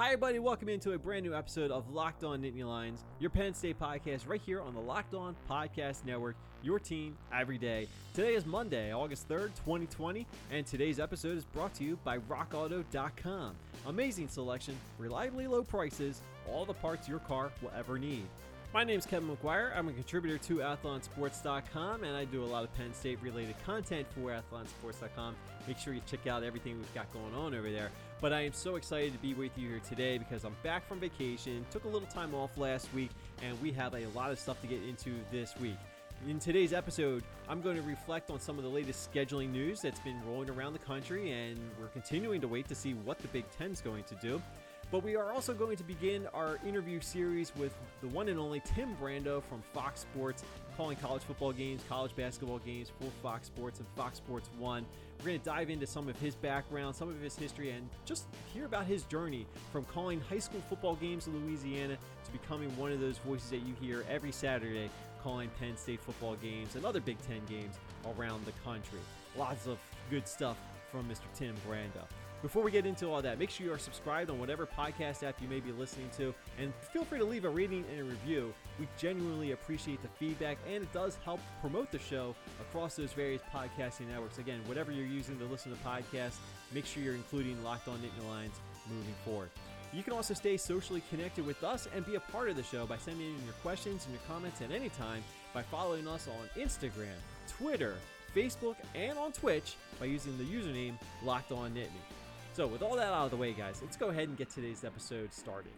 Hi, everybody. Welcome into a brand new episode of Locked On Nittany Lions, your Penn State podcast, right here on the Locked On Podcast Network, your team every day. Today is Monday, August 3rd, 2020, and today's episode is brought to you by RockAuto.com. Amazing selection, reliably low prices, all the parts your car will ever need. My name is Kevin McGuire. I'm a contributor to AthlonSports.com, and I do a lot of Penn State related content for AthlonSports.com. Make sure you check out everything we've got going on over there. But I am so excited to be with you here today because I'm back from vacation, took a little time off last week, and we have a lot of stuff to get into this week. In today's episode, I'm going to reflect on some of the latest scheduling news that's been rolling around the country, and we're continuing to wait to see what the Big Ten is going to do. But we are also going to begin our interview series with the one and only Tim Brando from Fox Sports, calling college football games, college basketball games for Fox Sports and Fox Sports 1. We're going to dive into some of his background, some of his history, and just hear about his journey from calling high school football games in Louisiana to becoming one of those voices that you hear every Saturday calling Penn State football games and other Big Ten games around the country. Lots of good stuff from Mr. Tim Brando. Before we get into all that, make sure you are subscribed on whatever podcast app you may be listening to, and feel free to leave a rating and a review. We genuinely appreciate the feedback, and it does help promote the show across those various podcasting networks. Again, whatever you're using to listen to podcasts, make sure you're including Locked On Nittany Lions moving forward. You can also stay socially connected with us and be a part of the show by sending in your questions and your comments at any time by following us on Instagram, Twitter, Facebook, and on Twitch by using the username Locked On Nittany. So, with all that out of the way, guys, let's go ahead and get today's episode started.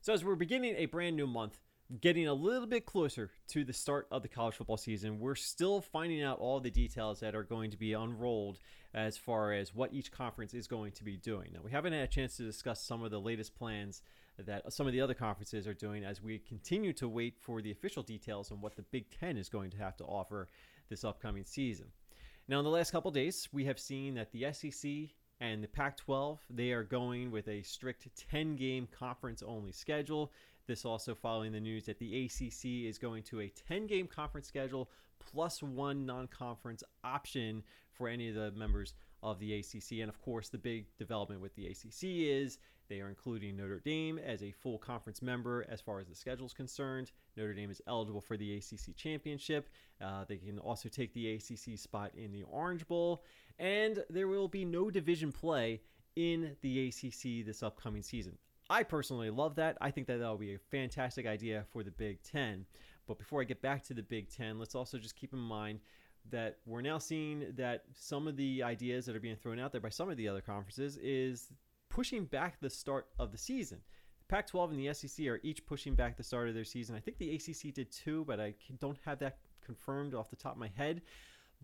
So, as we're beginning a brand new month, getting a little bit closer to the start of the college football season. We're still finding out all the details that are going to be unrolled as far as what each conference is going to be doing. Now, we haven't had a chance to discuss some of the latest plans that some of the other conferences are doing as we continue to wait for the official details on what the Big Ten is going to have to offer this upcoming season. Now, in the last couple days, we have seen that the SEC and the Pac 12 they are going with a strict 10 game conference only schedule this also following the news that the ACC is going to a 10 game conference schedule plus one non conference option for any of the members of the ACC. And of course, the big development with the ACC is they are including Notre Dame as a full conference member as far as the schedule is concerned. Notre Dame is eligible for the ACC championship. Uh, they can also take the ACC spot in the Orange Bowl. And there will be no division play in the ACC this upcoming season. I personally love that. I think that that'll be a fantastic idea for the Big Ten. But before I get back to the Big Ten, let's also just keep in mind that we're now seeing that some of the ideas that are being thrown out there by some of the other conferences is pushing back the start of the season. Pac 12 and the SEC are each pushing back the start of their season. I think the ACC did too, but I don't have that confirmed off the top of my head.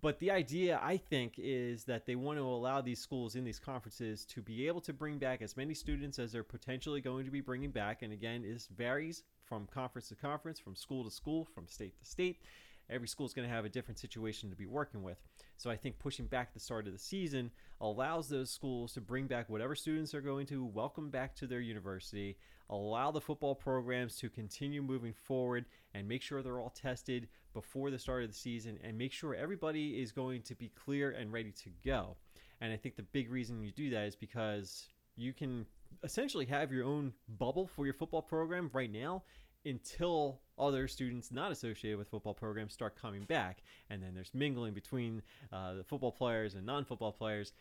But the idea, I think, is that they want to allow these schools in these conferences to be able to bring back as many students as they're potentially going to be bringing back. And again, this varies from conference to conference, from school to school, from state to state every school is going to have a different situation to be working with. So I think pushing back the start of the season allows those schools to bring back whatever students are going to welcome back to their university, allow the football programs to continue moving forward and make sure they're all tested before the start of the season and make sure everybody is going to be clear and ready to go. And I think the big reason you do that is because you can essentially have your own bubble for your football program right now until other students not associated with football programs start coming back. And then there's mingling between uh, the football players and non football players.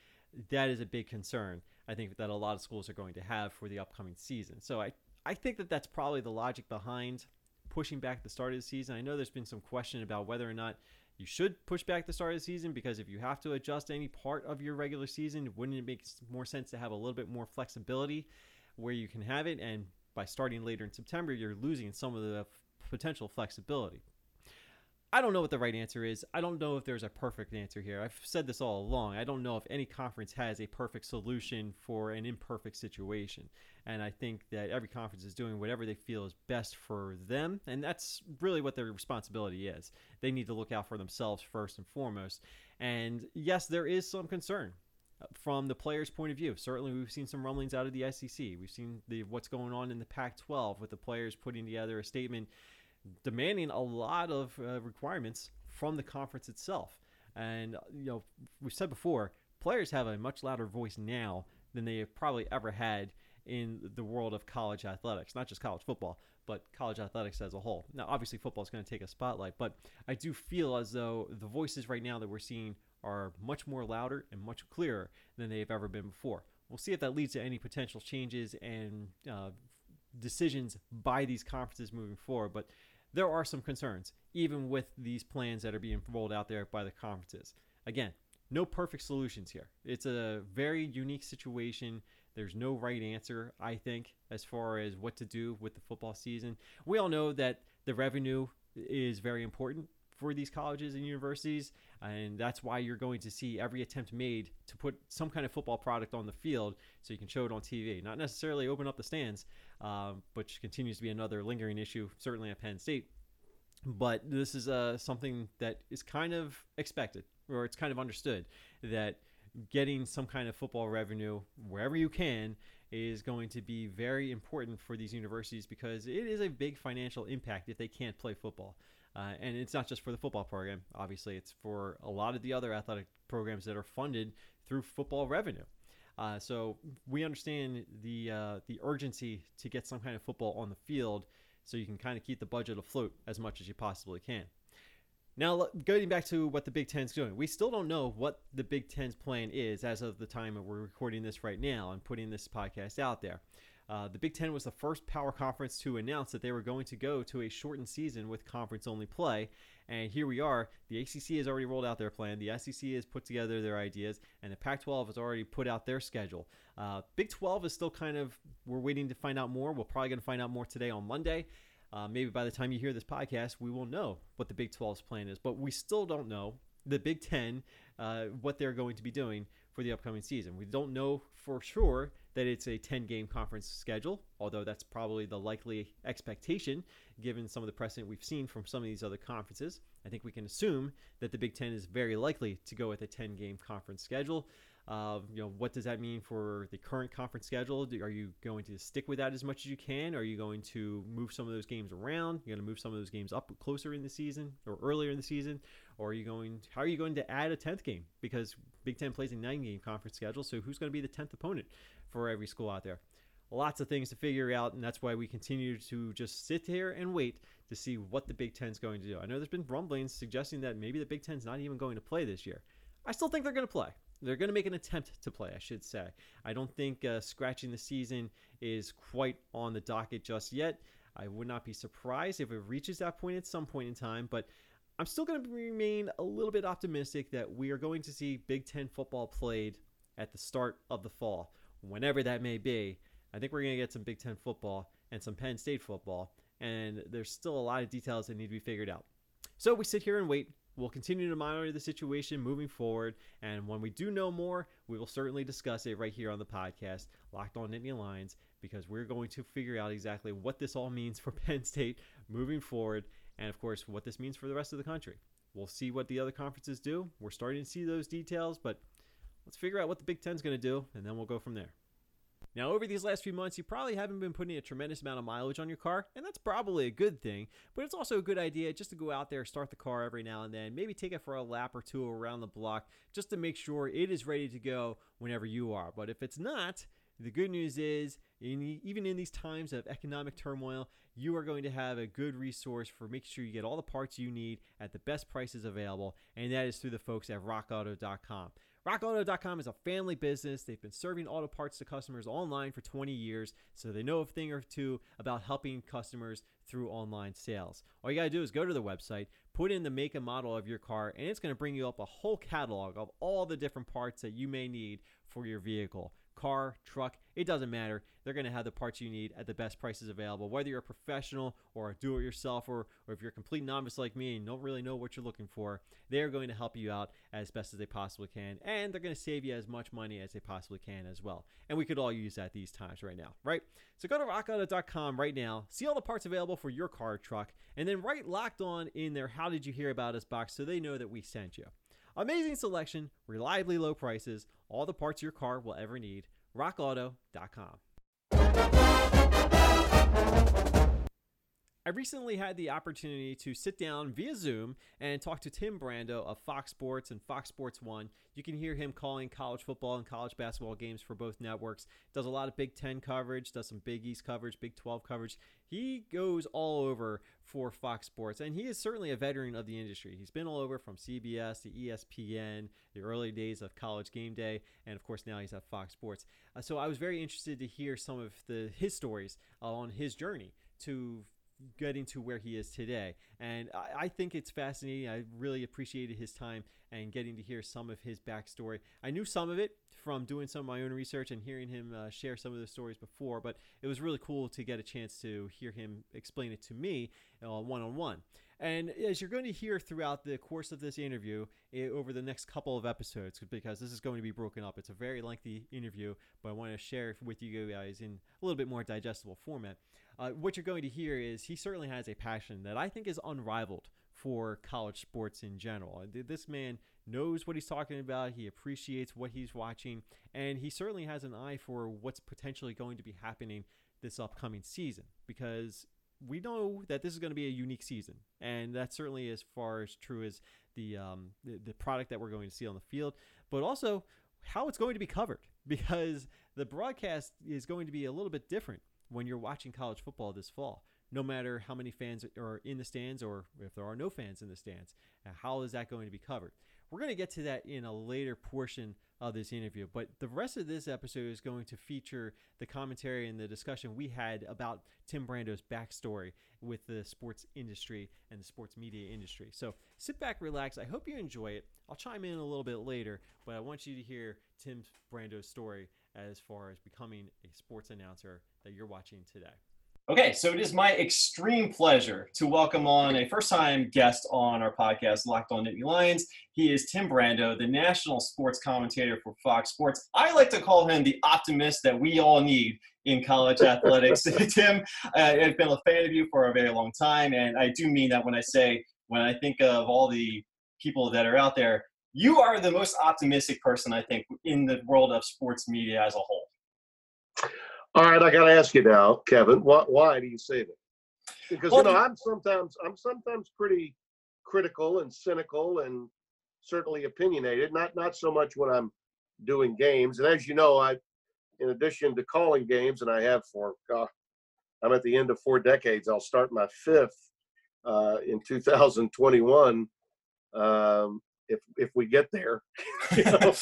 That is a big concern, I think, that a lot of schools are going to have for the upcoming season. So I, I think that that's probably the logic behind pushing back the start of the season. I know there's been some question about whether or not you should push back the start of the season because if you have to adjust any part of your regular season, wouldn't it make more sense to have a little bit more flexibility where you can have it and by starting later in September, you're losing some of the potential flexibility. I don't know what the right answer is. I don't know if there's a perfect answer here. I've said this all along. I don't know if any conference has a perfect solution for an imperfect situation. And I think that every conference is doing whatever they feel is best for them. And that's really what their responsibility is. They need to look out for themselves first and foremost. And yes, there is some concern from the players' point of view. Certainly, we've seen some rumblings out of the SEC. We've seen the what's going on in the Pac-12 with the players putting together a statement demanding a lot of uh, requirements from the conference itself. And, you know, we've said before, players have a much louder voice now than they have probably ever had in the world of college athletics, not just college football, but college athletics as a whole. Now, obviously, football is going to take a spotlight, but I do feel as though the voices right now that we're seeing are much more louder and much clearer than they've ever been before. We'll see if that leads to any potential changes and uh, decisions by these conferences moving forward, but there are some concerns, even with these plans that are being rolled out there by the conferences. Again, no perfect solutions here. It's a very unique situation. There's no right answer, I think, as far as what to do with the football season. We all know that the revenue is very important for these colleges and universities, and that's why you're going to see every attempt made to put some kind of football product on the field so you can show it on TV. Not necessarily open up the stands, um, which continues to be another lingering issue, certainly at Penn State. But this is uh, something that is kind of expected, or it's kind of understood that getting some kind of football revenue wherever you can is going to be very important for these universities because it is a big financial impact if they can't play football. Uh, and it's not just for the football program, obviously, it's for a lot of the other athletic programs that are funded through football revenue. Uh, so we understand the uh, the urgency to get some kind of football on the field, so you can kind of keep the budget afloat as much as you possibly can. Now, going back to what the Big Ten's doing, we still don't know what the Big Ten's plan is as of the time that we're recording this right now and putting this podcast out there. Uh, the Big Ten was the first power conference to announce that they were going to go to a shortened season with conference only play. And here we are. The ACC has already rolled out their plan. The SEC has put together their ideas. And the Pac 12 has already put out their schedule. Uh, Big 12 is still kind of, we're waiting to find out more. We're probably going to find out more today on Monday. Uh, maybe by the time you hear this podcast, we will know what the Big 12's plan is. But we still don't know the Big Ten, uh, what they're going to be doing for the upcoming season. We don't know for sure that it's a 10 game conference schedule, although that's probably the likely expectation given some of the precedent we've seen from some of these other conferences. I think we can assume that the Big Ten is very likely to go with a 10 game conference schedule. Uh, you know, what does that mean for the current conference schedule? Are you going to stick with that as much as you can? Are you going to move some of those games around? You're going to move some of those games up closer in the season or earlier in the season? Or are you going? How are you going to add a tenth game? Because Big Ten plays a nine-game conference schedule, so who's going to be the tenth opponent for every school out there? Lots of things to figure out, and that's why we continue to just sit here and wait to see what the Big Ten is going to do. I know there's been rumblings suggesting that maybe the Big Ten's not even going to play this year. I still think they're going to play. They're going to make an attempt to play, I should say. I don't think uh, scratching the season is quite on the docket just yet. I would not be surprised if it reaches that point at some point in time, but I'm still going to remain a little bit optimistic that we are going to see Big Ten football played at the start of the fall, whenever that may be. I think we're going to get some Big Ten football and some Penn State football, and there's still a lot of details that need to be figured out. So we sit here and wait We'll continue to monitor the situation moving forward, and when we do know more, we will certainly discuss it right here on the podcast, Locked On Nittany Lions, because we're going to figure out exactly what this all means for Penn State moving forward, and of course, what this means for the rest of the country. We'll see what the other conferences do. We're starting to see those details, but let's figure out what the Big Ten's going to do, and then we'll go from there. Now, over these last few months, you probably haven't been putting a tremendous amount of mileage on your car, and that's probably a good thing, but it's also a good idea just to go out there, start the car every now and then, maybe take it for a lap or two around the block just to make sure it is ready to go whenever you are. But if it's not, the good news is, in, even in these times of economic turmoil, you are going to have a good resource for making sure you get all the parts you need at the best prices available, and that is through the folks at rockauto.com. RockAuto.com is a family business. They've been serving auto parts to customers online for 20 years, so they know a thing or two about helping customers through online sales. All you got to do is go to the website, put in the make and model of your car, and it's going to bring you up a whole catalog of all the different parts that you may need for your vehicle car, truck, it doesn't matter. They're going to have the parts you need at the best prices available. Whether you're a professional or a do it yourself, or, if you're a complete novice like me and don't really know what you're looking for, they're going to help you out as best as they possibly can. And they're going to save you as much money as they possibly can as well. And we could all use that these times right now, right? So go to rockauto.com right now, see all the parts available for your car truck, and then write locked on in there, how did you hear about us box so they know that we sent you. Amazing selection, reliably low prices, all the parts your car will ever need. RockAuto.com. I recently had the opportunity to sit down via Zoom and talk to Tim Brando of Fox Sports and Fox Sports One. You can hear him calling college football and college basketball games for both networks. Does a lot of Big Ten coverage, does some Big East coverage, Big 12 coverage. He goes all over for Fox Sports, and he is certainly a veteran of the industry. He's been all over from CBS to ESPN, the early days of College Game Day, and of course now he's at Fox Sports. Uh, so I was very interested to hear some of the his stories uh, on his journey to getting to where he is today. And I, I, think it's fascinating. I really appreciated his time and getting to hear some of his backstory. I knew some of it from doing some of my own research and hearing him uh, share some of the stories before, but it was really cool to get a chance to hear him explain it to me one on one. And as you're going to hear throughout the course of this interview it, over the next couple of episodes, because this is going to be broken up, it's a very lengthy interview, but I want to share with you guys in a little bit more digestible format. Uh, what you're going to hear is he certainly has a passion that I think is unrivaled for college sports in general. This man knows what he's talking about, he appreciates what he's watching, and he certainly has an eye for what's potentially going to be happening this upcoming season because we know that this is going to be a unique season, and that's certainly as far as true as the, um, the the product that we're going to see on the field, but also how it's going to be covered because the broadcast is going to be a little bit different when you're watching college football this fall. No matter how many fans are in the stands or if there are no fans in the stands, uh, how is that going to be covered? We're going to get to that in a later portion of this interview, but the rest of this episode is going to feature the commentary and the discussion we had about Tim Brando's backstory with the sports industry and the sports media industry. So sit back, relax. I hope you enjoy it. I'll chime in a little bit later, but I want you to hear Tim Brando's story as far as becoming a sports announcer that you're watching today. Okay, so it is my extreme pleasure to welcome on a first time guest on our podcast, Locked on Nittany Lions. He is Tim Brando, the national sports commentator for Fox Sports. I like to call him the optimist that we all need in college athletics. Tim, uh, I've been a fan of you for a very long time, and I do mean that when I say, when I think of all the people that are out there, you are the most optimistic person, I think, in the world of sports media as a whole. All right, I got to ask you now, Kevin. Why, why do you say that? Because well, you know, I'm sometimes I'm sometimes pretty critical and cynical and certainly opinionated. Not not so much when I'm doing games. And as you know, I, in addition to calling games, and I have for uh, I'm at the end of four decades. I'll start my fifth uh, in 2021 um, if if we get there. you know?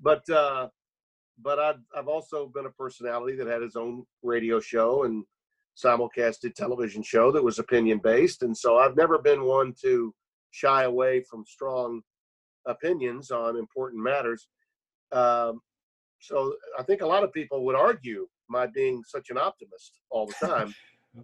but uh, but I've, I've also been a personality that had his own radio show and simulcasted television show that was opinion based. And so I've never been one to shy away from strong opinions on important matters. Um, so I think a lot of people would argue my being such an optimist all the time.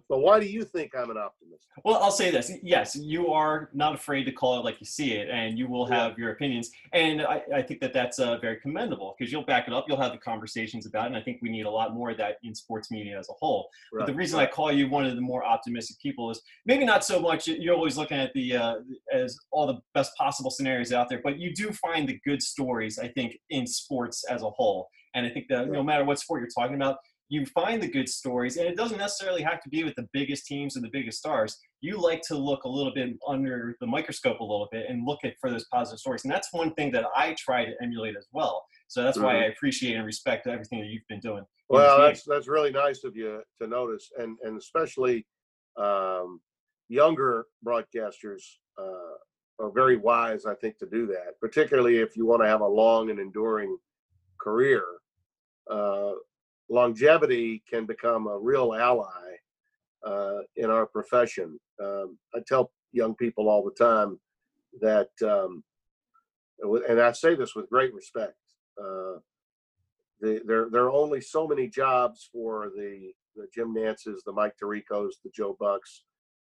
But why do you think I'm an optimist? Well, I'll say this. Yes, you are not afraid to call it like you see it, and you will have your opinions. And I, I, think that that's uh, very commendable because you'll back it up. You'll have the conversations about it. And I think we need a lot more of that in sports media as a whole. Right. But the reason. I call you one of the more optimistic people is maybe not so much you're always looking at the uh, as all the best possible scenarios out there, but you do find the good stories, I think, in sports as a whole. And I think that no matter what sport you're talking about, you find the good stories, and it doesn't necessarily have to be with the biggest teams and the biggest stars. You like to look a little bit under the microscope a little bit and look at for those positive stories, and that's one thing that I try to emulate as well. So that's mm-hmm. why I appreciate and respect everything that you've been doing. Well, that's that's really nice of you to notice, and and especially um, younger broadcasters uh, are very wise, I think, to do that. Particularly if you want to have a long and enduring career. Uh, longevity can become a real ally uh, in our profession. Um, I tell young people all the time that, um, and I say this with great respect. Uh, the, there, there are only so many jobs for the, the Jim Nantzes, the Mike Tiricos, the Joe Bucks,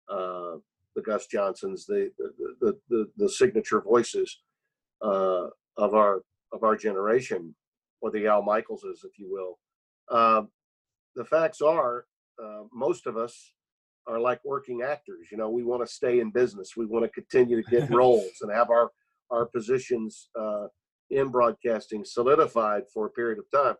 uh, the Gus Johnsons, the the, the, the, the signature voices uh, of our of our generation, or the Al Michaelses, if you will. Uh, the facts are, uh, most of us are like working actors. You know, we want to stay in business. We want to continue to get roles and have our our positions uh, in broadcasting solidified for a period of time.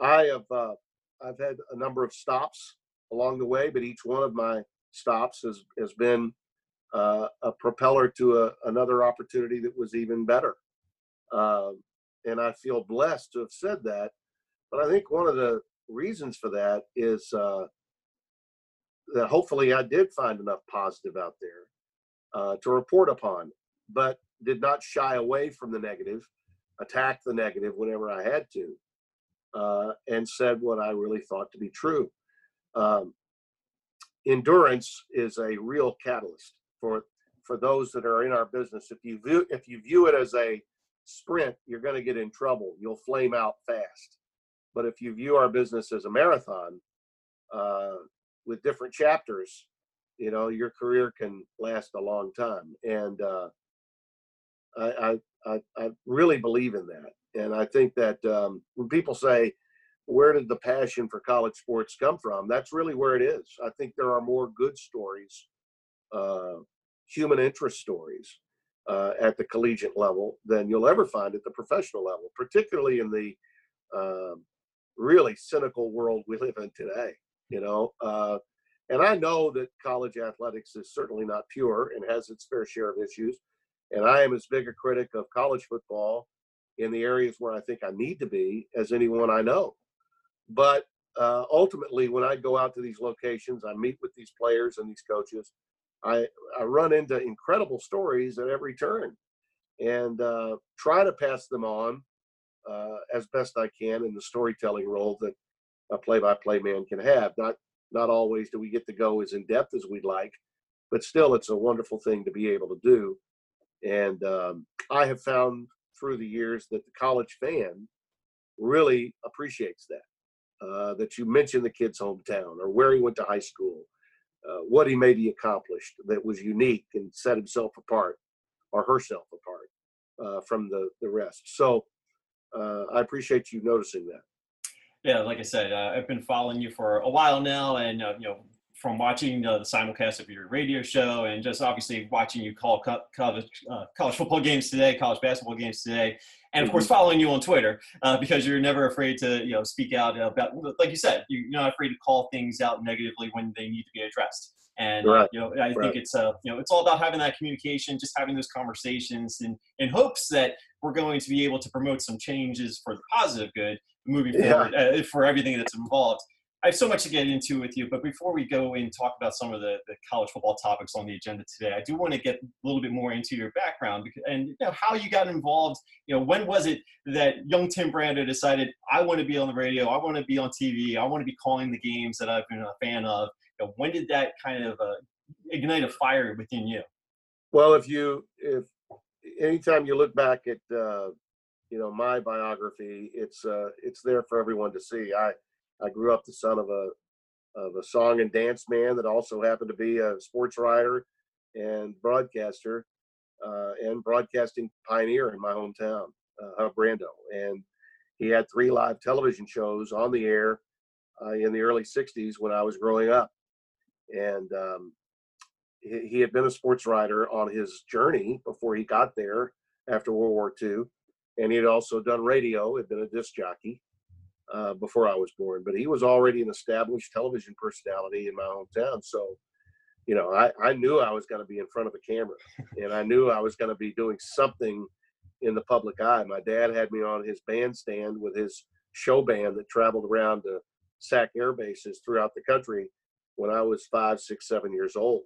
I have uh, I've had a number of stops along the way, but each one of my stops has has been uh, a propeller to a, another opportunity that was even better. Uh, and I feel blessed to have said that. But I think one of the reasons for that is uh, that hopefully I did find enough positive out there uh, to report upon, but did not shy away from the negative, attack the negative whenever I had to, uh, and said what I really thought to be true. Um, endurance is a real catalyst for for those that are in our business. If you view if you view it as a sprint, you're going to get in trouble. You'll flame out fast. But if you view our business as a marathon uh, with different chapters, you know your career can last a long time. And uh, I, I I really believe in that. And I think that um, when people say, "Where did the passion for college sports come from?" That's really where it is. I think there are more good stories, uh, human interest stories uh, at the collegiate level than you'll ever find at the professional level, particularly in the um, really cynical world we live in today. You know, uh, and I know that college athletics is certainly not pure and has its fair share of issues. And I am as big a critic of college football in the areas where I think I need to be as anyone I know. But uh, ultimately, when I go out to these locations, I meet with these players and these coaches. I, I run into incredible stories at every turn and uh, try to pass them on uh, as best I can in the storytelling role that a play-by-play man can have. Not not always do we get to go as in depth as we'd like, but still, it's a wonderful thing to be able to do. And um, I have found through the years that the college fan really appreciates that. Uh, that you mention the kid's hometown or where he went to high school, uh, what he maybe accomplished that was unique and set himself apart or herself apart uh, from the, the rest. So uh, I appreciate you noticing that. Yeah, like I said, uh, I've been following you for a while now, and uh, you know, from watching the simulcast of your radio show, and just obviously watching you call co- college uh, college football games today, college basketball games today, and of course mm-hmm. following you on Twitter uh, because you're never afraid to you know speak out about, like you said, you're not afraid to call things out negatively when they need to be addressed. And right. you know, I right. think it's uh, you know, it's all about having that communication, just having those conversations, and in hopes that we're going to be able to promote some changes for the positive good moving yeah. forward uh, for everything that's involved. I have so much to get into with you, but before we go and talk about some of the, the college football topics on the agenda today, I do want to get a little bit more into your background and you know, how you got involved. You know, when was it that young Tim Brando decided, I want to be on the radio, I want to be on TV, I want to be calling the games that I've been a fan of? You know, when did that kind of uh, ignite a fire within you? Well, if you, if anytime you look back at, uh, you know, my biography, it's, uh, it's there for everyone to see. I, I grew up the son of a of a song and dance man that also happened to be a sports writer and broadcaster uh, and broadcasting pioneer in my hometown, uh, Brando. And he had three live television shows on the air uh, in the early 60s when I was growing up. And um, he, he, had been a sports writer on his journey before he got there after World War II. And he had also done radio, had been a disc jockey uh, before I was born, but he was already an established television personality in my hometown. So, you know, I, I knew I was going to be in front of a camera and I knew I was going to be doing something in the public eye. My dad had me on his bandstand with his show band that traveled around to SAC air bases throughout the country when I was five, six, seven years old.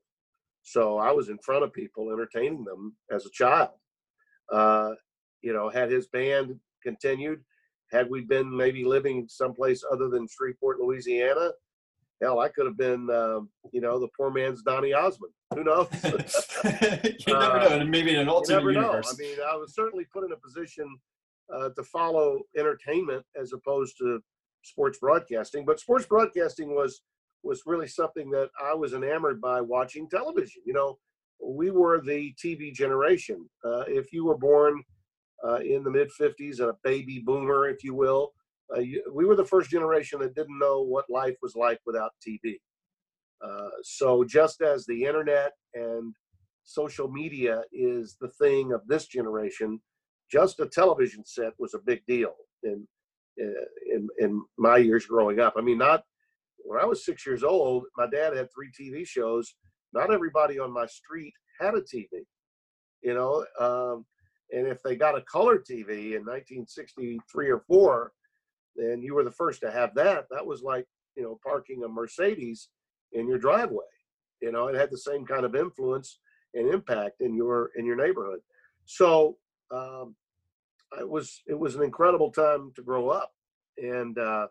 So I was in front of people entertaining them as a child. Uh, you know, had his band continued, had we been maybe living someplace other than Shreveport, Louisiana, hell, I could have been, um, you know, the poor man's Donny Osmond. Who knows? you never uh, know. Maybe in an alternate you never universe. Know. I mean, I was certainly put in a position uh, to follow entertainment as opposed to sports broadcasting. But sports broadcasting was was really something that I was enamored by watching television. You know, we were the TV generation. Uh, if you were born uh, in the mid 50s, a baby boomer, if you will. Uh, you, we were the first generation that didn't know what life was like without TV. Uh, so, just as the internet and social media is the thing of this generation, just a television set was a big deal in, in, in my years growing up. I mean, not when I was six years old, my dad had three TV shows. Not everybody on my street had a TV, you know. Um, and if they got a color TV in 1963 or four, then you were the first to have that. That was like you know parking a Mercedes in your driveway. You know, it had the same kind of influence and impact in your in your neighborhood. So um, it was it was an incredible time to grow up, and uh,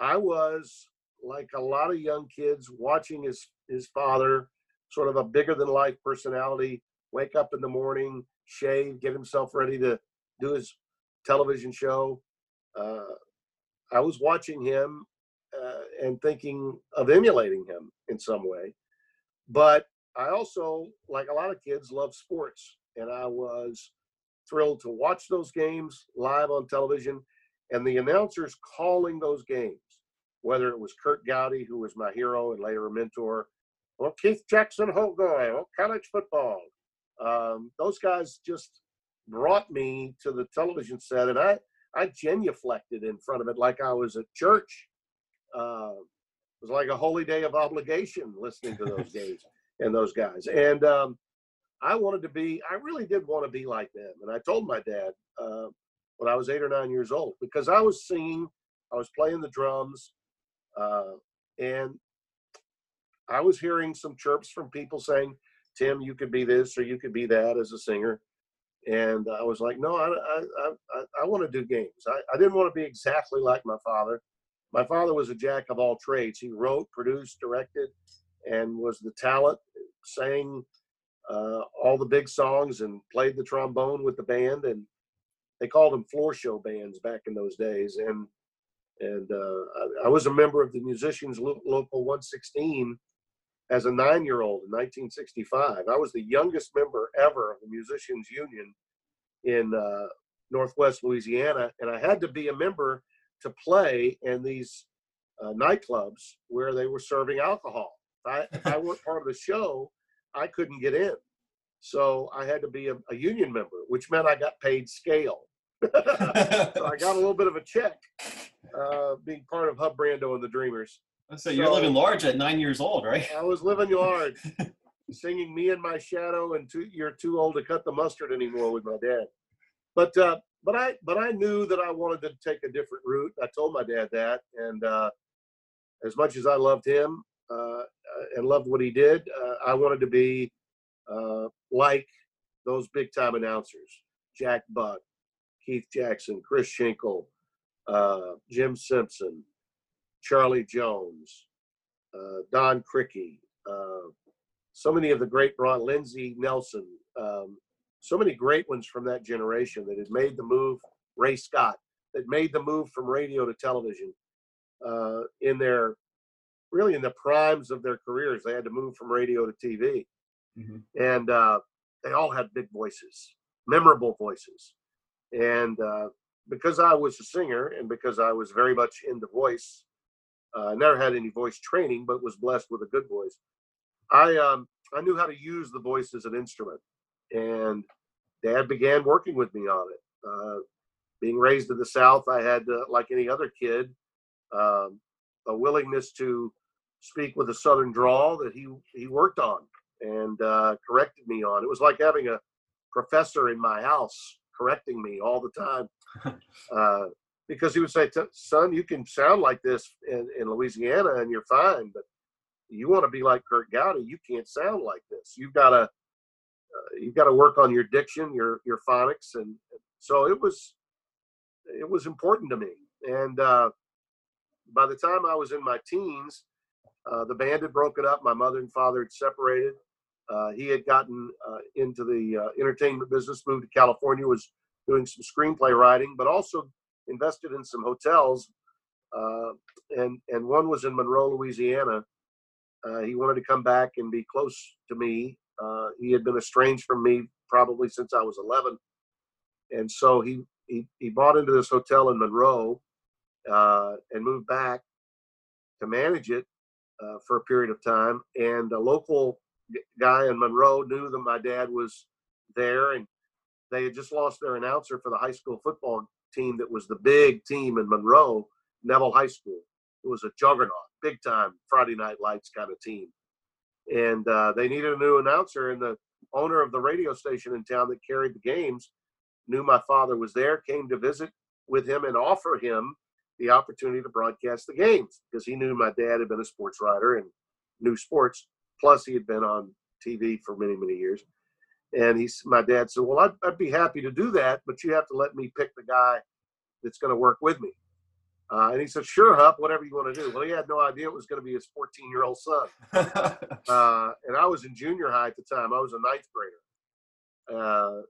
I was like a lot of young kids watching his his father, sort of a bigger than life personality, wake up in the morning, shave, get himself ready to do his television show. Uh, I was watching him uh, and thinking of emulating him in some way. But I also, like a lot of kids, love sports, and I was thrilled to watch those games live on television and the announcers calling those games, whether it was Curt Gowdy, who was my hero and later a mentor, or Keith Jackson Holgoy, or college football. Um, those guys just brought me to the television set, and I I genuflected in front of it like I was at church. Uh, it was like a holy day of obligation listening to those games and those guys. And um, I wanted to be, I really did want to be like them. And I told my dad uh, when I was eight or nine years old because I was singing, I was playing the drums, uh, and I was hearing some chirps from people saying, Tim, you could be this or you could be that as a singer. And I was like, no, I, I, I, I want to do games. I, I didn't want to be exactly like my father. My father was a jack of all trades. He wrote, produced, directed, and was the talent, sang uh, all the big songs and played the trombone with the band. And they called them floor show bands back in those days. And and uh, I, was a member of the Musicians Local 116 as a nine year old in 1965. I was the youngest member ever of the Musicians Union in uh, Northwest Louisiana, and I had to be a member to play in these uh, nightclubs where they were serving alcohol. I, if I weren't part of the show, I couldn't get in. So I had to be a, a union member, which meant I got paid scale. So I got a little bit of a check uh, being part of Hub Brando and the Dreamers. So you're living large at nine years old, right? I was living large, singing "Me and My Shadow" and too, "You're Too Old to Cut the Mustard Anymore" with my dad. But uh, but I but I knew that I wanted to take a different route. I told my dad that, and uh, as much as I loved him uh, and loved what he did, uh, I wanted to be uh, like those big time announcers: Jack Buck, Keith Jackson, Chris Schenkel, uh, Jim Simpson, Charlie Jones, uh, Don Criqui, uh, so many of the great Ron Lindsey Nelson, um, so many great ones from that generation that had made the move. Ray Scott that made the move from radio to television uh, in their really in the primes of their careers. They had to move from radio to TV, mm-hmm. and uh, they all had big voices, memorable voices, and uh, because I was a singer and because I was very much into voice uh, never had any voice training, but was blessed with a good voice. I um, I knew how to use the voice as an instrument, and Dad began working with me on it. Uh, being raised in the South, I had, uh, like any other kid, um, a willingness to speak with a Southern drawl that he he worked on and uh, corrected me on. It was like having a professor in my house correcting me all the time. Uh, because he would say, "Son, you can sound like this in, in Louisiana and you're fine, but you want to be like Curt Gowdy, you can't sound like this. You've got to uh, you've got to work on your diction, your your phonics, and so it was it was important to me. And uh, by the time I was in my teens, uh, the band had broken up. My mother and father had separated. Uh, he had gotten uh, into the uh, entertainment business, moved to California, was doing some screenplay writing, but also invested in some hotels, uh, and and one was in Monroe, Louisiana. Uh, he wanted to come back and be close to me. He had been estranged from me probably since I was 11, and so he he, he bought into this hotel in Monroe and moved back to manage it uh, for a period of time. And a local guy in Monroe knew that my dad was there, and they had just lost their announcer for the high school football team that was the big team in Monroe, Neville High School. It was a juggernaut. big time Friday Night Lights kind of team, and uh, they needed a new announcer. And the owner of the radio station in town that carried the games knew my father was there, came to visit with him, and offer him the opportunity to broadcast the games because he knew my dad had been a sports writer and knew sports. Plus, he had been on TV for many, many years. And he's my dad said, "Well, I'd, I'd be happy to do that, but you have to let me pick the guy that's going to work with me." Uh, and he said, "Sure, Hub, whatever you want to do." Well, he had no idea it was going to be his 14-year-old son. uh, and I was in junior high at the time. I was a ninth grader. Uh,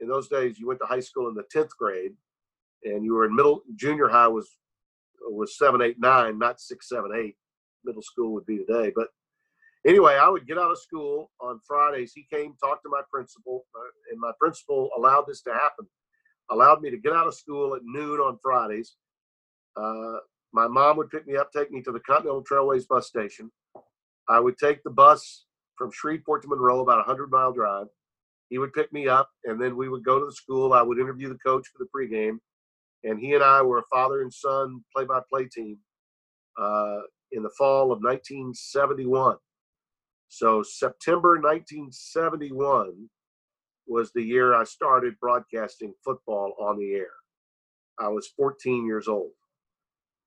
in those days, you went to high school in the 10th grade, and you were in middle. Junior high was was seven, eight, nine, not six, seven, eight. Middle school would be today, but anyway, I would get out of school on Fridays. He came, talked to my principal, uh, and my principal allowed this to happen. Allowed me to get out of school at noon on Fridays. Uh, my mom would pick me up, take me to the Continental Trailways bus station. I would take the bus from Shreveport to Monroe, about a hundred mile drive. He would pick me up, and then we would go to the school. I would interview the coach for the pregame, and he and I were a father and son play-by-play team uh, in the fall of 1971. So September 1971 was the year I started broadcasting football on the air. I was 14 years old.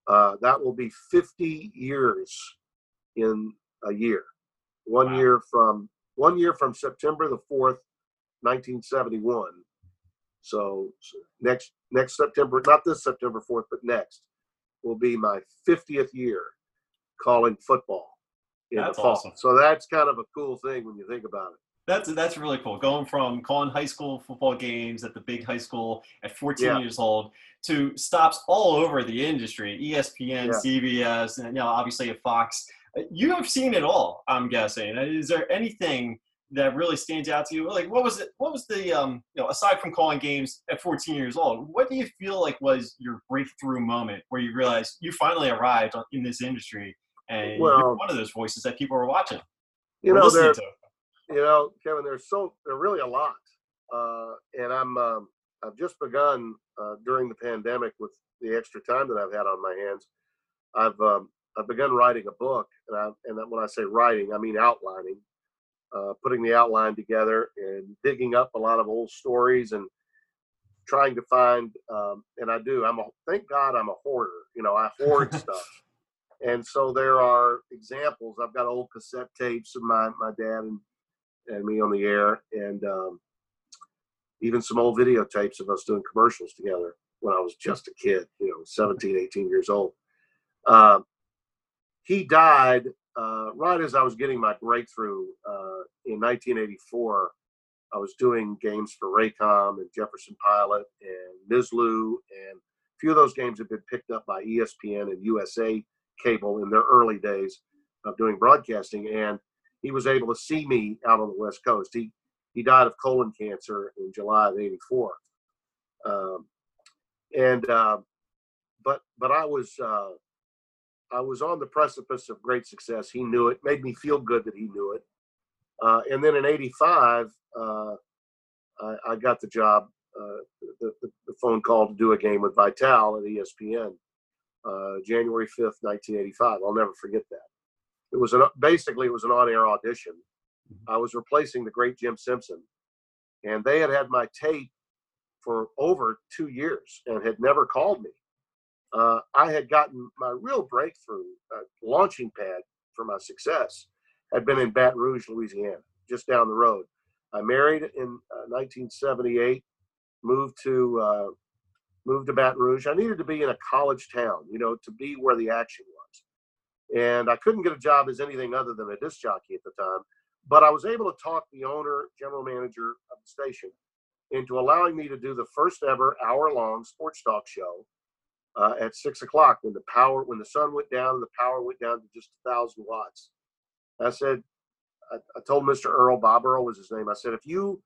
Uh, that will be 50 years in a year. One wow. year from one year from September the 4th, 1971. So next next September, not this September 4th, but next will be my 50th year calling football in that's the fall. Awesome. So that's kind of a cool thing when you think about it. That's that's really cool. Going from calling high school football games at the big high school at 14 yeah. years old to stops all over the industry, ESPN, yeah. CBS, and you know obviously at Fox. You have seen it all, I'm guessing. Is there anything that really stands out to you? Like, what was it? What was the um, you know, aside from calling games at 14 years old, what do you feel like was your breakthrough moment where you realized you finally arrived in this industry and well, one of those voices that people are watching. You know, there, you know, Kevin, there's so there really a lot, uh, and I'm um, I've just begun uh, during the pandemic with the extra time that I've had on my hands. I've um, I've begun writing a book, and I, and when I say writing, I mean outlining, uh, putting the outline together and digging up a lot of old stories and trying to find. Um, and I do. I'm a thank God I'm a hoarder. You know, I hoard stuff. And so there are examples. I've got old cassette tapes of my, my dad and, and me on the air, and um, even some old videotapes of us doing commercials together when I was just a kid, you know, 17, 18 years old. Uh, he died uh, right as I was getting my breakthrough uh, in 1984. I was doing games for Raycom and Jefferson Pilot and Mizlou, and a few of those games have been picked up by ESPN and USA cable in their early days of doing broadcasting, and he was able to see me out on the West Coast. He he died of colon cancer in July of '84, um, and uh, but but I was uh, I was on the precipice of great success. He knew it. Made me feel good that he knew it. Uh, and then in '85, uh, I, I, got the job, uh, the, the, the phone call to do a game with Vitale at ESPN uh, January 5th, 1985. I'll never forget that. It was an, basically it was an on-air audition. Mm-hmm. I was replacing the great Jim Simpson, and they had had my tape for over two years and had never called me. Uh, I had gotten my real breakthrough, uh, launching pad for my success, had been in Baton Rouge, Louisiana, just down the road. I married in 1978, uh, moved to uh, moved to Baton Rouge. I needed to be in a college town, you know, to be where the action was. And I couldn't get a job as anything other than a disc jockey at the time. But I was able to talk the owner, general manager of the station, into allowing me to do the first ever hour long sports talk show uh, at six o'clock when the power, when the sun went down and the power went down to just a thousand watts. I said, I, I told Mr. Earl, Bob Earl was his name. I said, if you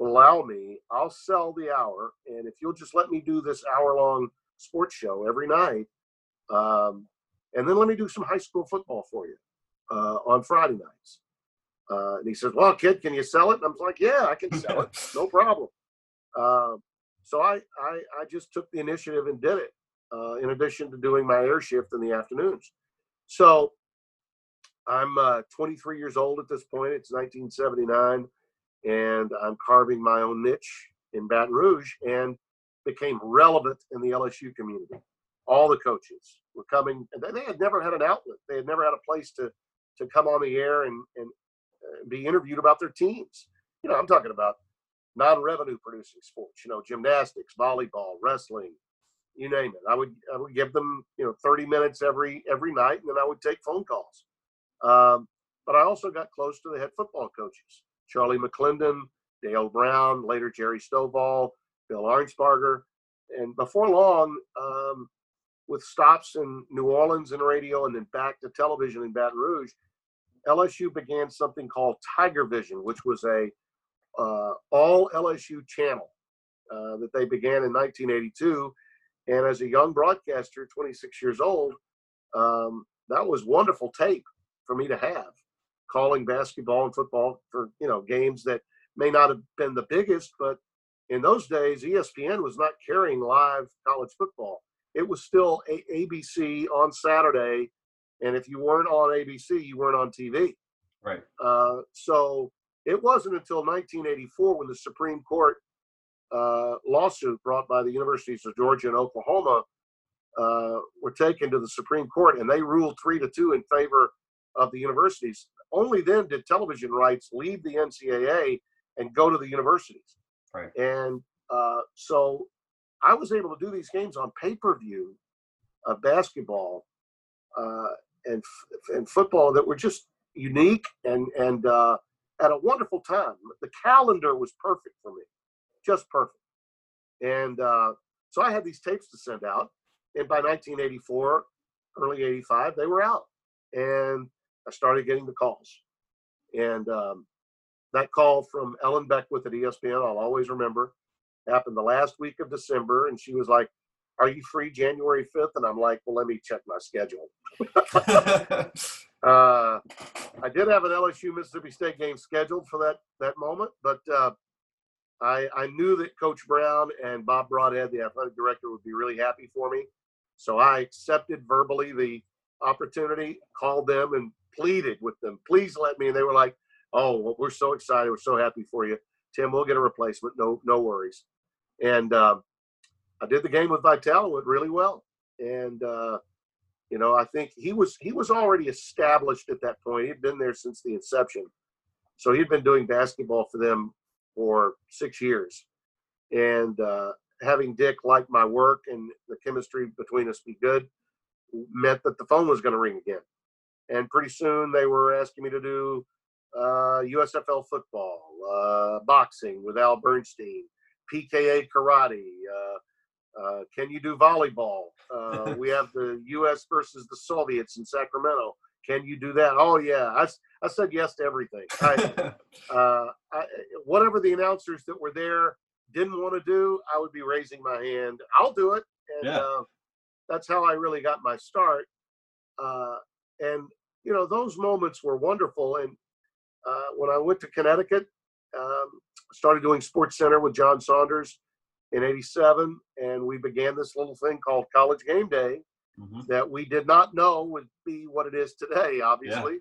allow me, I'll sell the hour. And if you'll just let me do this hour long sports show every night, um, and then let me do some high school football for you uh, on Friday nights. Uh, and he says, Well, kid, can you sell it? And I'm like, Yeah, I can sell it. No problem. Uh, so I, I, I, just took the initiative and did it, uh, in addition to doing my air shift in the afternoons. So I'm uh, 23 years old at this point. It's 1979, and I'm carving my own niche in Baton Rouge and became relevant in the LSU community. All the coaches were coming, and they had never had an outlet. They had never had a place to to come on the air and and uh, be interviewed about their teams. You know, I'm talking about non-revenue producing sports. You know, gymnastics, volleyball, wrestling, you name it. I would I would give them you know 30 minutes every every night, and then I would take phone calls. Um, but I also got close to the head football coaches, Charlie McClendon, Dale Brown, later Jerry Stovall, Bill Arnsparger, and before long, um, with stops in New Orleans and radio, and then back to television in Baton Rouge, LSU began something called Tiger Vision, which was a uh, all LSU channel uh, that they began in 1982. And as a young broadcaster, 26 years old, um, that was wonderful tape for me to have, calling basketball and football for you know games that may not have been the biggest, but in those days, ESPN was not carrying live college football. It was still a- ABC on Saturday, and if you weren't on ABC, you weren't on TV. Right. Uh, so it wasn't until 1984 when the Supreme Court uh, lawsuit brought by the universities of Georgia and Oklahoma uh, were taken to the Supreme Court, and they ruled three to two in favor of the universities. Only then did television rights leave the NCAA and go to the universities. Right. And uh, so I was able to do these games on pay per view of basketball uh, and and football that were just unique and and uh, at a wonderful time. The calendar was perfect for me, just perfect. And uh, so I had these tapes to send out, and by 1984, early '85, they were out, and I started getting the calls. And um, that call from Ellen Beckwith at ESPN, I'll always remember, happened the last week of December, and she was like, "Are you free January 5th?" And I'm like, "Well, let me check my schedule." uh, I did have an LSU Mississippi State game scheduled for that that moment, but uh, I I knew that Coach Brown and Bob Brodhead, the athletic director, would be really happy for me, so I accepted verbally the opportunity, called them, and pleaded with them, "Please let me." And they were like, "Oh, we're so excited, we're so happy for you, Tim. We'll get a replacement. No no worries." And um, I did the game with Vitale, it went really well, and. Uh, you know, I think he was he was already established at that point. He'd been there since the inception, so he'd been doing basketball for them for six years. And uh, having Dick like my work and the chemistry between us be good meant that the phone was going to ring again. And pretty soon they were asking me to do uh, USFL football, uh, boxing with Al Bernstein, PKA karate. Uh, uh, can you do volleyball? Uh, we have the U.S. versus the Soviets in Sacramento. Can you do that? Oh yeah, I, I said yes to everything. I, uh, I, whatever the announcers that were there didn't want to do, I would be raising my hand. I'll do it, and Yeah. uh, that's how I really got my start. Uh, and you know, those moments were wonderful. And uh, when I went to Connecticut, um, started doing Sports Center with John Saunders in '87, and we began this little thing called College Game Day Mhm. that we did not know would be what it is today, obviously.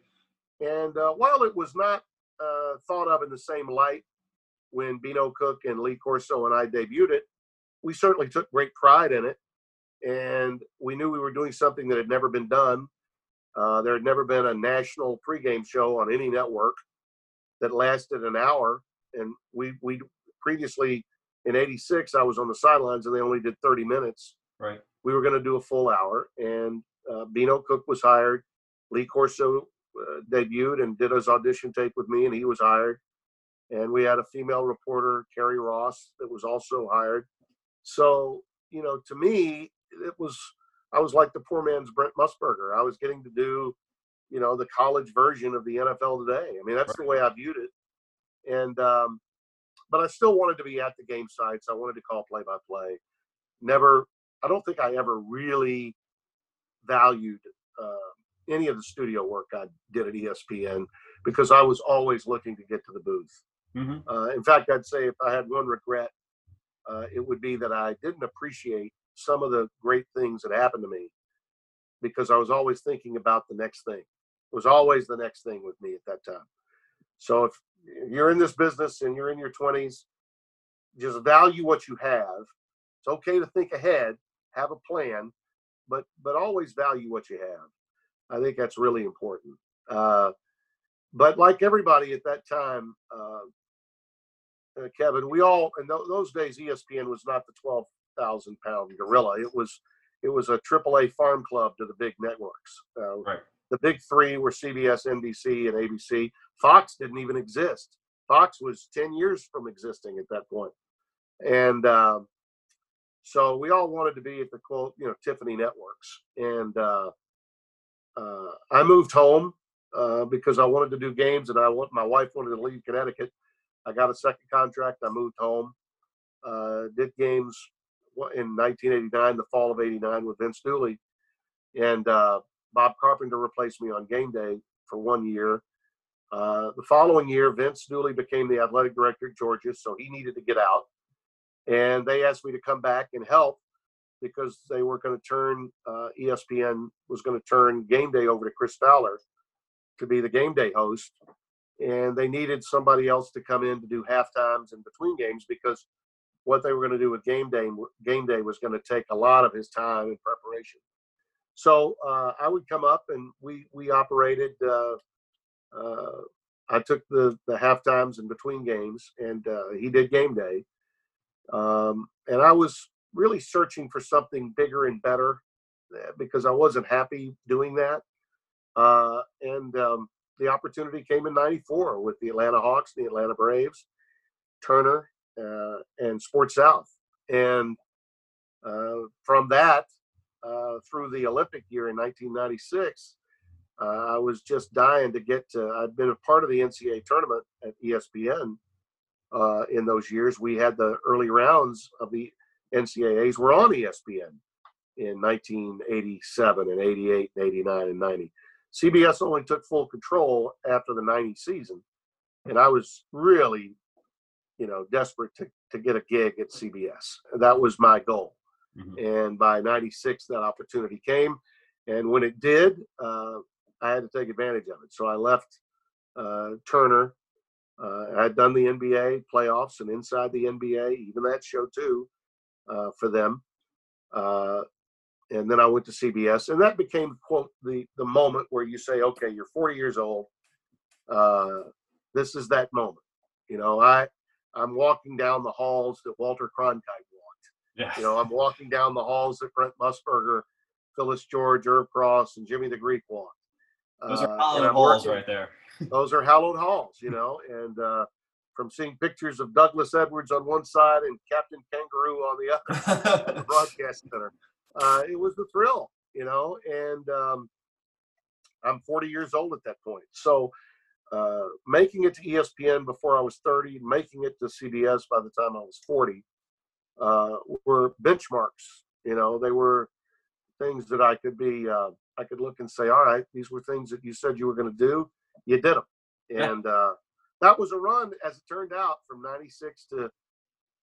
And uh, while it was not uh, thought of in the same light when Beano Cook and Lee Corso and I debuted it, we certainly took great pride in it. And we knew we were doing something that had never been done. Uh, there had never been a national pregame show on any network that lasted an hour. And we, we previously in 86, I was on the sidelines and they only did 30 minutes Right. we were going to do a full hour, and uh, Beano Cook was hired. Lee Corso uh, debuted and did his audition tape with me, and he was hired. And we had a female reporter, Carrie Ross, that was also hired. So, you know, to me, it was I was like the poor man's Brent Musburger. I was getting to do, you know, the college version of the NFL today. I mean, that's the way I viewed it. And um, but I still wanted to be at the game sites. I wanted to call play by play. Never I don't think I ever really valued uh, any of the studio work I did at ESPN because I was always looking to get to the booth. hmm Uh, in fact, I'd say if I had one regret, uh, it would be that I didn't appreciate some of the great things that happened to me because I was always thinking about the next thing. It was always the next thing with me at that time. So if you're in this business and you're in your 20s, just value what you have. It's okay to think ahead, have a plan, but but always value what you have. I think that's really important. Uh, but like everybody at that time, uh, uh, Kevin, we all in th- those days ESPN was not the twelve thousand pound gorilla. It was it was a AAA farm club to the big networks. Uh, right. The big three were CBS, NBC, and ABC. Fox didn't even exist. Fox was ten years from existing at that point, and um, so we all wanted to be at the quote, you know, Tiffany Networks. And uh, uh, I moved home uh, because I wanted to do games, and I want my wife wanted to leave Connecticut. I got a second contract. I moved home. Uh, did games in 1989, the fall of '89, with Vince Dooley, and uh, Bob Carpenter replaced me on game day for one year. Uh, the following year, Vince Dooley became the athletic director at Georgia, so he needed to get out. And they asked me to come back and help because they were going to turn uh, ESPN was going to turn game day over to Chris Fowler to be the game day host, and they needed somebody else to come in to do half times in between games because what they were going to do with game day game day was going to take a lot of his time and preparation. So uh, I would come up and we we operated. Uh, uh, I took the the half times in between games, and uh, he did game day. Um, and I was really searching for something bigger and better eh, because I wasn't happy doing that. Uh, and um, the opportunity came in 94 with the Atlanta Hawks, the Atlanta Braves, Turner, uh, and Sports South. And uh, from that, uh, through the Olympic year in 1996, uh, I was just dying to get to. I'd been a part of the NCAA tournament at ESPN in those years. We had the early rounds of the NCAAs were on ESPN in 1987 and 88 and 89 and 90. CBS only took full control after the 90 season. And I was really, you know, desperate to, to get a gig at CBS. That was my goal. Mm-hmm. And by 96, that opportunity came. And when it did, uh, I had to take advantage of it. So I left uh, Turner. Uh, I had done the NBA playoffs and inside the NBA, even that show too, uh, for them. Uh, and then I went to CBS, and that became quote the the moment where you say, okay, you're 40 years old. Uh, this is that moment. You know, I I'm walking down the halls that Walter Cronkite walked. Yeah. You know, I'm walking down the halls that Brent Musburger, Phyllis George, Irv Cross, and Jimmy the Greek walked. Those are uh, hallowed halls working, right there. those are hallowed halls, you know, and uh, from seeing pictures of Douglas Edwards on one side and Captain Kangaroo on the other, the broadcast center uh, it was a thrill, you know. And um, I'm 40 years old at that point, so uh, making it to ESPN before I was 30, making it to CBS by the time I was 40, uh, were benchmarks. You know, they were things that I could be. Uh, I could look and say, all right, these were things that you said you were going to do. You did them, and uh, that was a run, as it turned out, from '96 to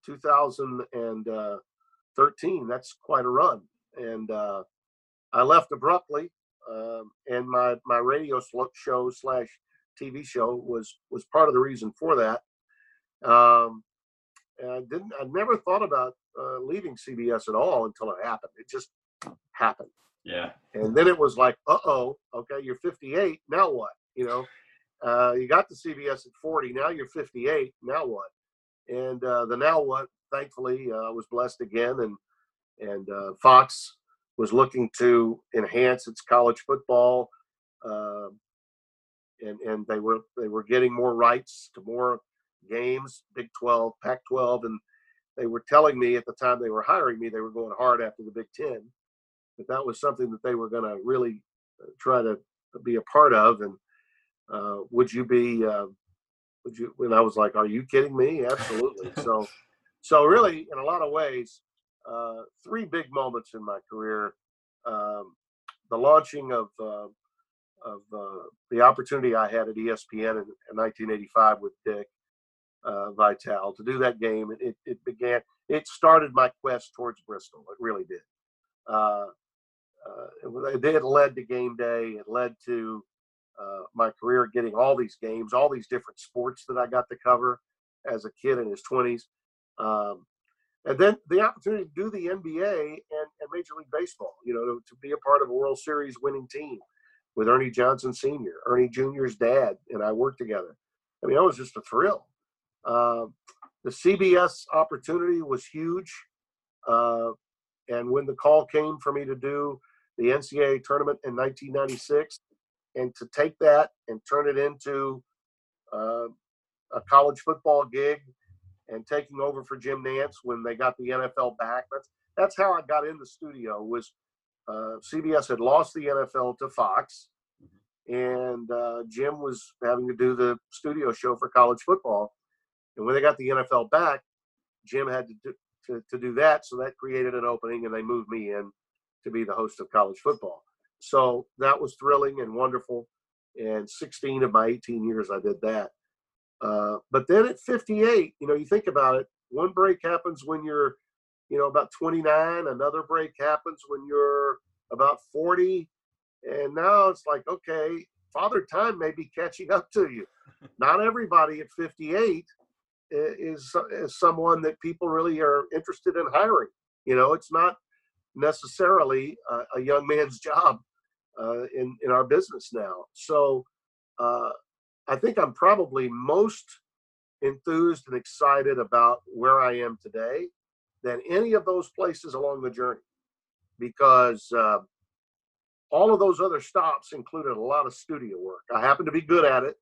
2013. That's quite a run and uh, I left abruptly. Um, and my my radio show slash TV show was was part of the reason for that. Um, and I didn't. I never thought about uh, leaving CBS at all until it happened. It just happened. Yeah. And then it was like, uh oh, okay, you're 58. Now what? You know, uh, you got to CBS at 40. Now you're 58. Now what? And uh, the now what? Thankfully, uh, I was blessed again, and and uh, Fox was looking to enhance its college football, uh, and and they were they were getting more rights to more games, Big 12, Pac-12, and they were telling me at the time they were hiring me they were going hard after the Big Ten, that that was something that they were going to really uh, try to be a part of. And uh, would you be? Uh, would you? And I was like, "Are you kidding me? Absolutely." so, so really, in a lot of ways, uh, three big moments in my career. Um, the launching of uh, of uh, the opportunity I had at ESPN in, in 1985 with Dick uh, Vitale to do that game. It, it began. It started my quest towards Bristol. It really did. Uh, uh, it, it led to game day. It led to uh, my career getting all these games, all these different sports that I got to cover as a kid in his 20s. Um, and then the opportunity to do the NBA and, and Major League Baseball, you know, to, to, be a part of a World Series winning team with Ernie Johnson Sr., Ernie Jr.'s dad, and I worked together. I mean, that was just a thrill. Uh, the CBS opportunity was huge. Uh, and when the call came for me to do the NCAA tournament in 1996, and to take that and turn it into uh, a college football gig and taking over for Jim Nantz when they got the NFL back. That's that's how I got in the studio. Was uh, CBS had lost the NFL to Fox, and uh, Jim was having to do the studio show for college football. And when they got the NFL back, Jim had to do, to, to do that. So that created an opening, and they moved me in to be the host of college football. So that was thrilling and wonderful. And 16 of my 18 years, I did that. Uh, but then at 58, you know, you think about it, one break happens when you're, you know, about 29, another break happens when you're about 40. And now it's like, okay, Father Time may be catching up to you. Not everybody at 58 is, is someone that people really are interested in hiring. You know, it's not necessarily a, a young man's job uh, in in our business now. So uh, I think I'm probably most enthused and excited about where I am today than any of those places along the journey, because uh, all of those other stops included a lot of studio work. I happen to be good at it,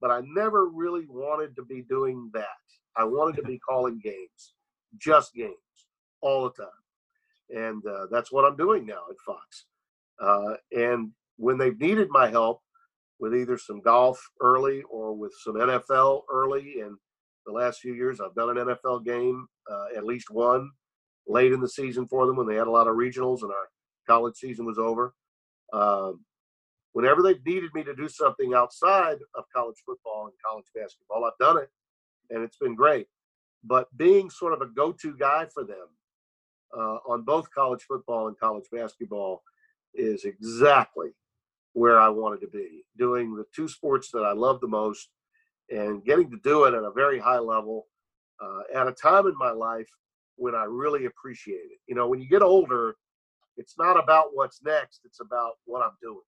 but I never really wanted to be doing that. I wanted to be calling games, just games, all the time. And uh, that's what I'm doing now at Fox. Uh, and when they've needed my help with either some golf early or with some NFL early, and the last few years I've done an NFL game, at least one late in the season for them when they had a lot of regionals and our college season was over. Um, whenever they've needed me to do something outside of college football and college basketball, I've done it, and it's been great. But being sort of a go-to guy for them uh, on both college football and college basketball is exactly where I wanted to be, doing the two sports that I love the most and getting to do it at a very high level uh, at a time in my life when I really appreciate it. You know, when you get older, it's not about what's next, it's about what I'm doing.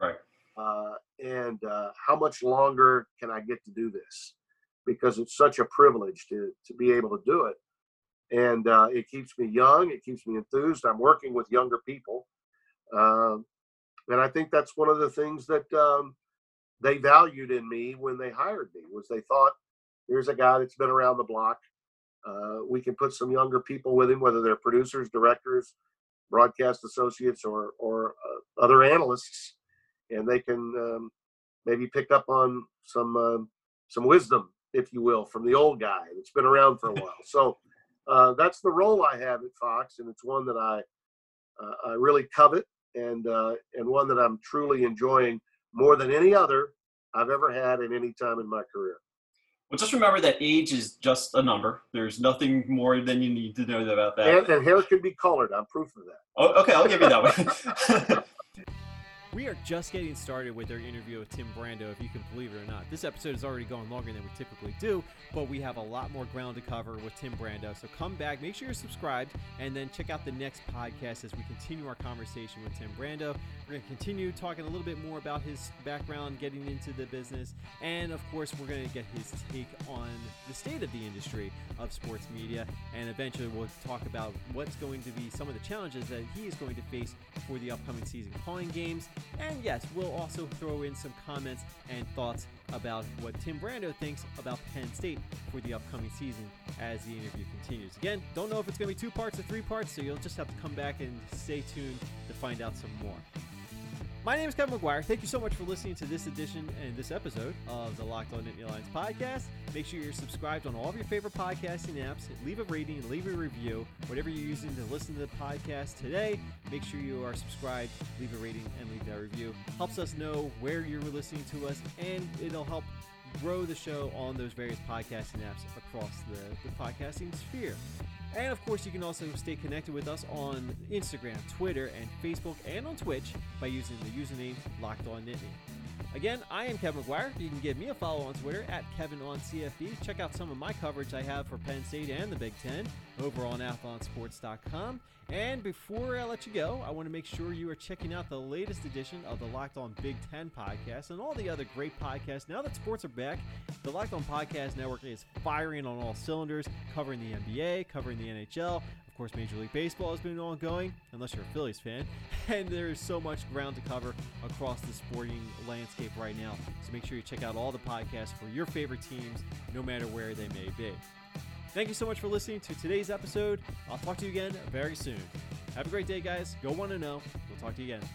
Right. Uh, and uh, how much longer can I get to do this? Because it's such a privilege to, to be able to do it. And uh, it keeps me young, it keeps me enthused. I'm working with younger people um, and I think that's one of the things that um, they valued in me when they hired me was they thought, here's a guy that's been around the block. Uh, we can put some younger people with him, whether they're producers, directors, broadcast associates, or or uh, other analysts, and they can um, maybe pick up on some uh, some wisdom, if you will, from the old guy that's been around for a while. So uh, that's the role I have at Fox, and it's one that I uh, I really covet and uh, and one that I'm truly enjoying more than any other I've ever had in any time in my career. Well, just remember that age is just a number. There's nothing more than you need to know about that. And, and hair can be colored. I'm proof of that. Oh, okay, I'll give you that one. We are just getting started with our interview with Tim Brando, if you can believe it or not. This episode is already going longer than we typically do, but we have a lot more ground to cover with Tim Brando. So come back, make sure you're subscribed, and then check out the next podcast as we continue our conversation with Tim Brando. We're going to continue talking a little bit more about his background, getting into the business, and of course, we're going to get his take on the state of the industry of sports media, and eventually we'll talk about what's going to be some of the challenges that he is going to face for the upcoming season calling games and yes, we'll also throw in some comments and thoughts about what Tim Brando thinks about Penn State for the upcoming season as the interview continues. Again, don't know if it's going to be two parts or three parts, so you'll just have to come back and stay tuned to find out some more. My name is Kevin McGuire. Thank you so much for listening to this edition and this episode of the Locked On Nittany Lions podcast. Make sure you're subscribed on all of your favorite podcasting apps. Leave a rating, leave a review, whatever you're using to listen to the podcast today. Make sure you are subscribed, leave a rating, and leave that review. Helps us know where you're listening to us, and it'll help grow the show on those various podcasting apps across the, the podcasting sphere. And of course, you can also stay connected with us on Instagram, Twitter, and Facebook, and on Twitch by using the username Locked On Nittany. Again, I am Kevin McGuire. You can give me a follow on Twitter at Kevin on CFB. Check out some of my coverage I have for Penn State and the Big Ten over on athlonsports.com. And before I let you go, I want to make sure you are checking out the latest edition of the Locked On Big Ten podcast and all the other great podcasts. Now that sports are back, the Locked On Podcast Network is firing on all cylinders, covering the NBA, covering the NHL, course, Major League Baseball has been ongoing, unless you're a Phillies fan, and there is so much ground to cover across the sporting landscape right now. So make sure you check out all the podcasts for your favorite teams, no matter where they may be. Thank you so much for listening to today's episode. I'll talk to you again very soon. Have a great day, guys. Go 1 0. We'll talk to you again.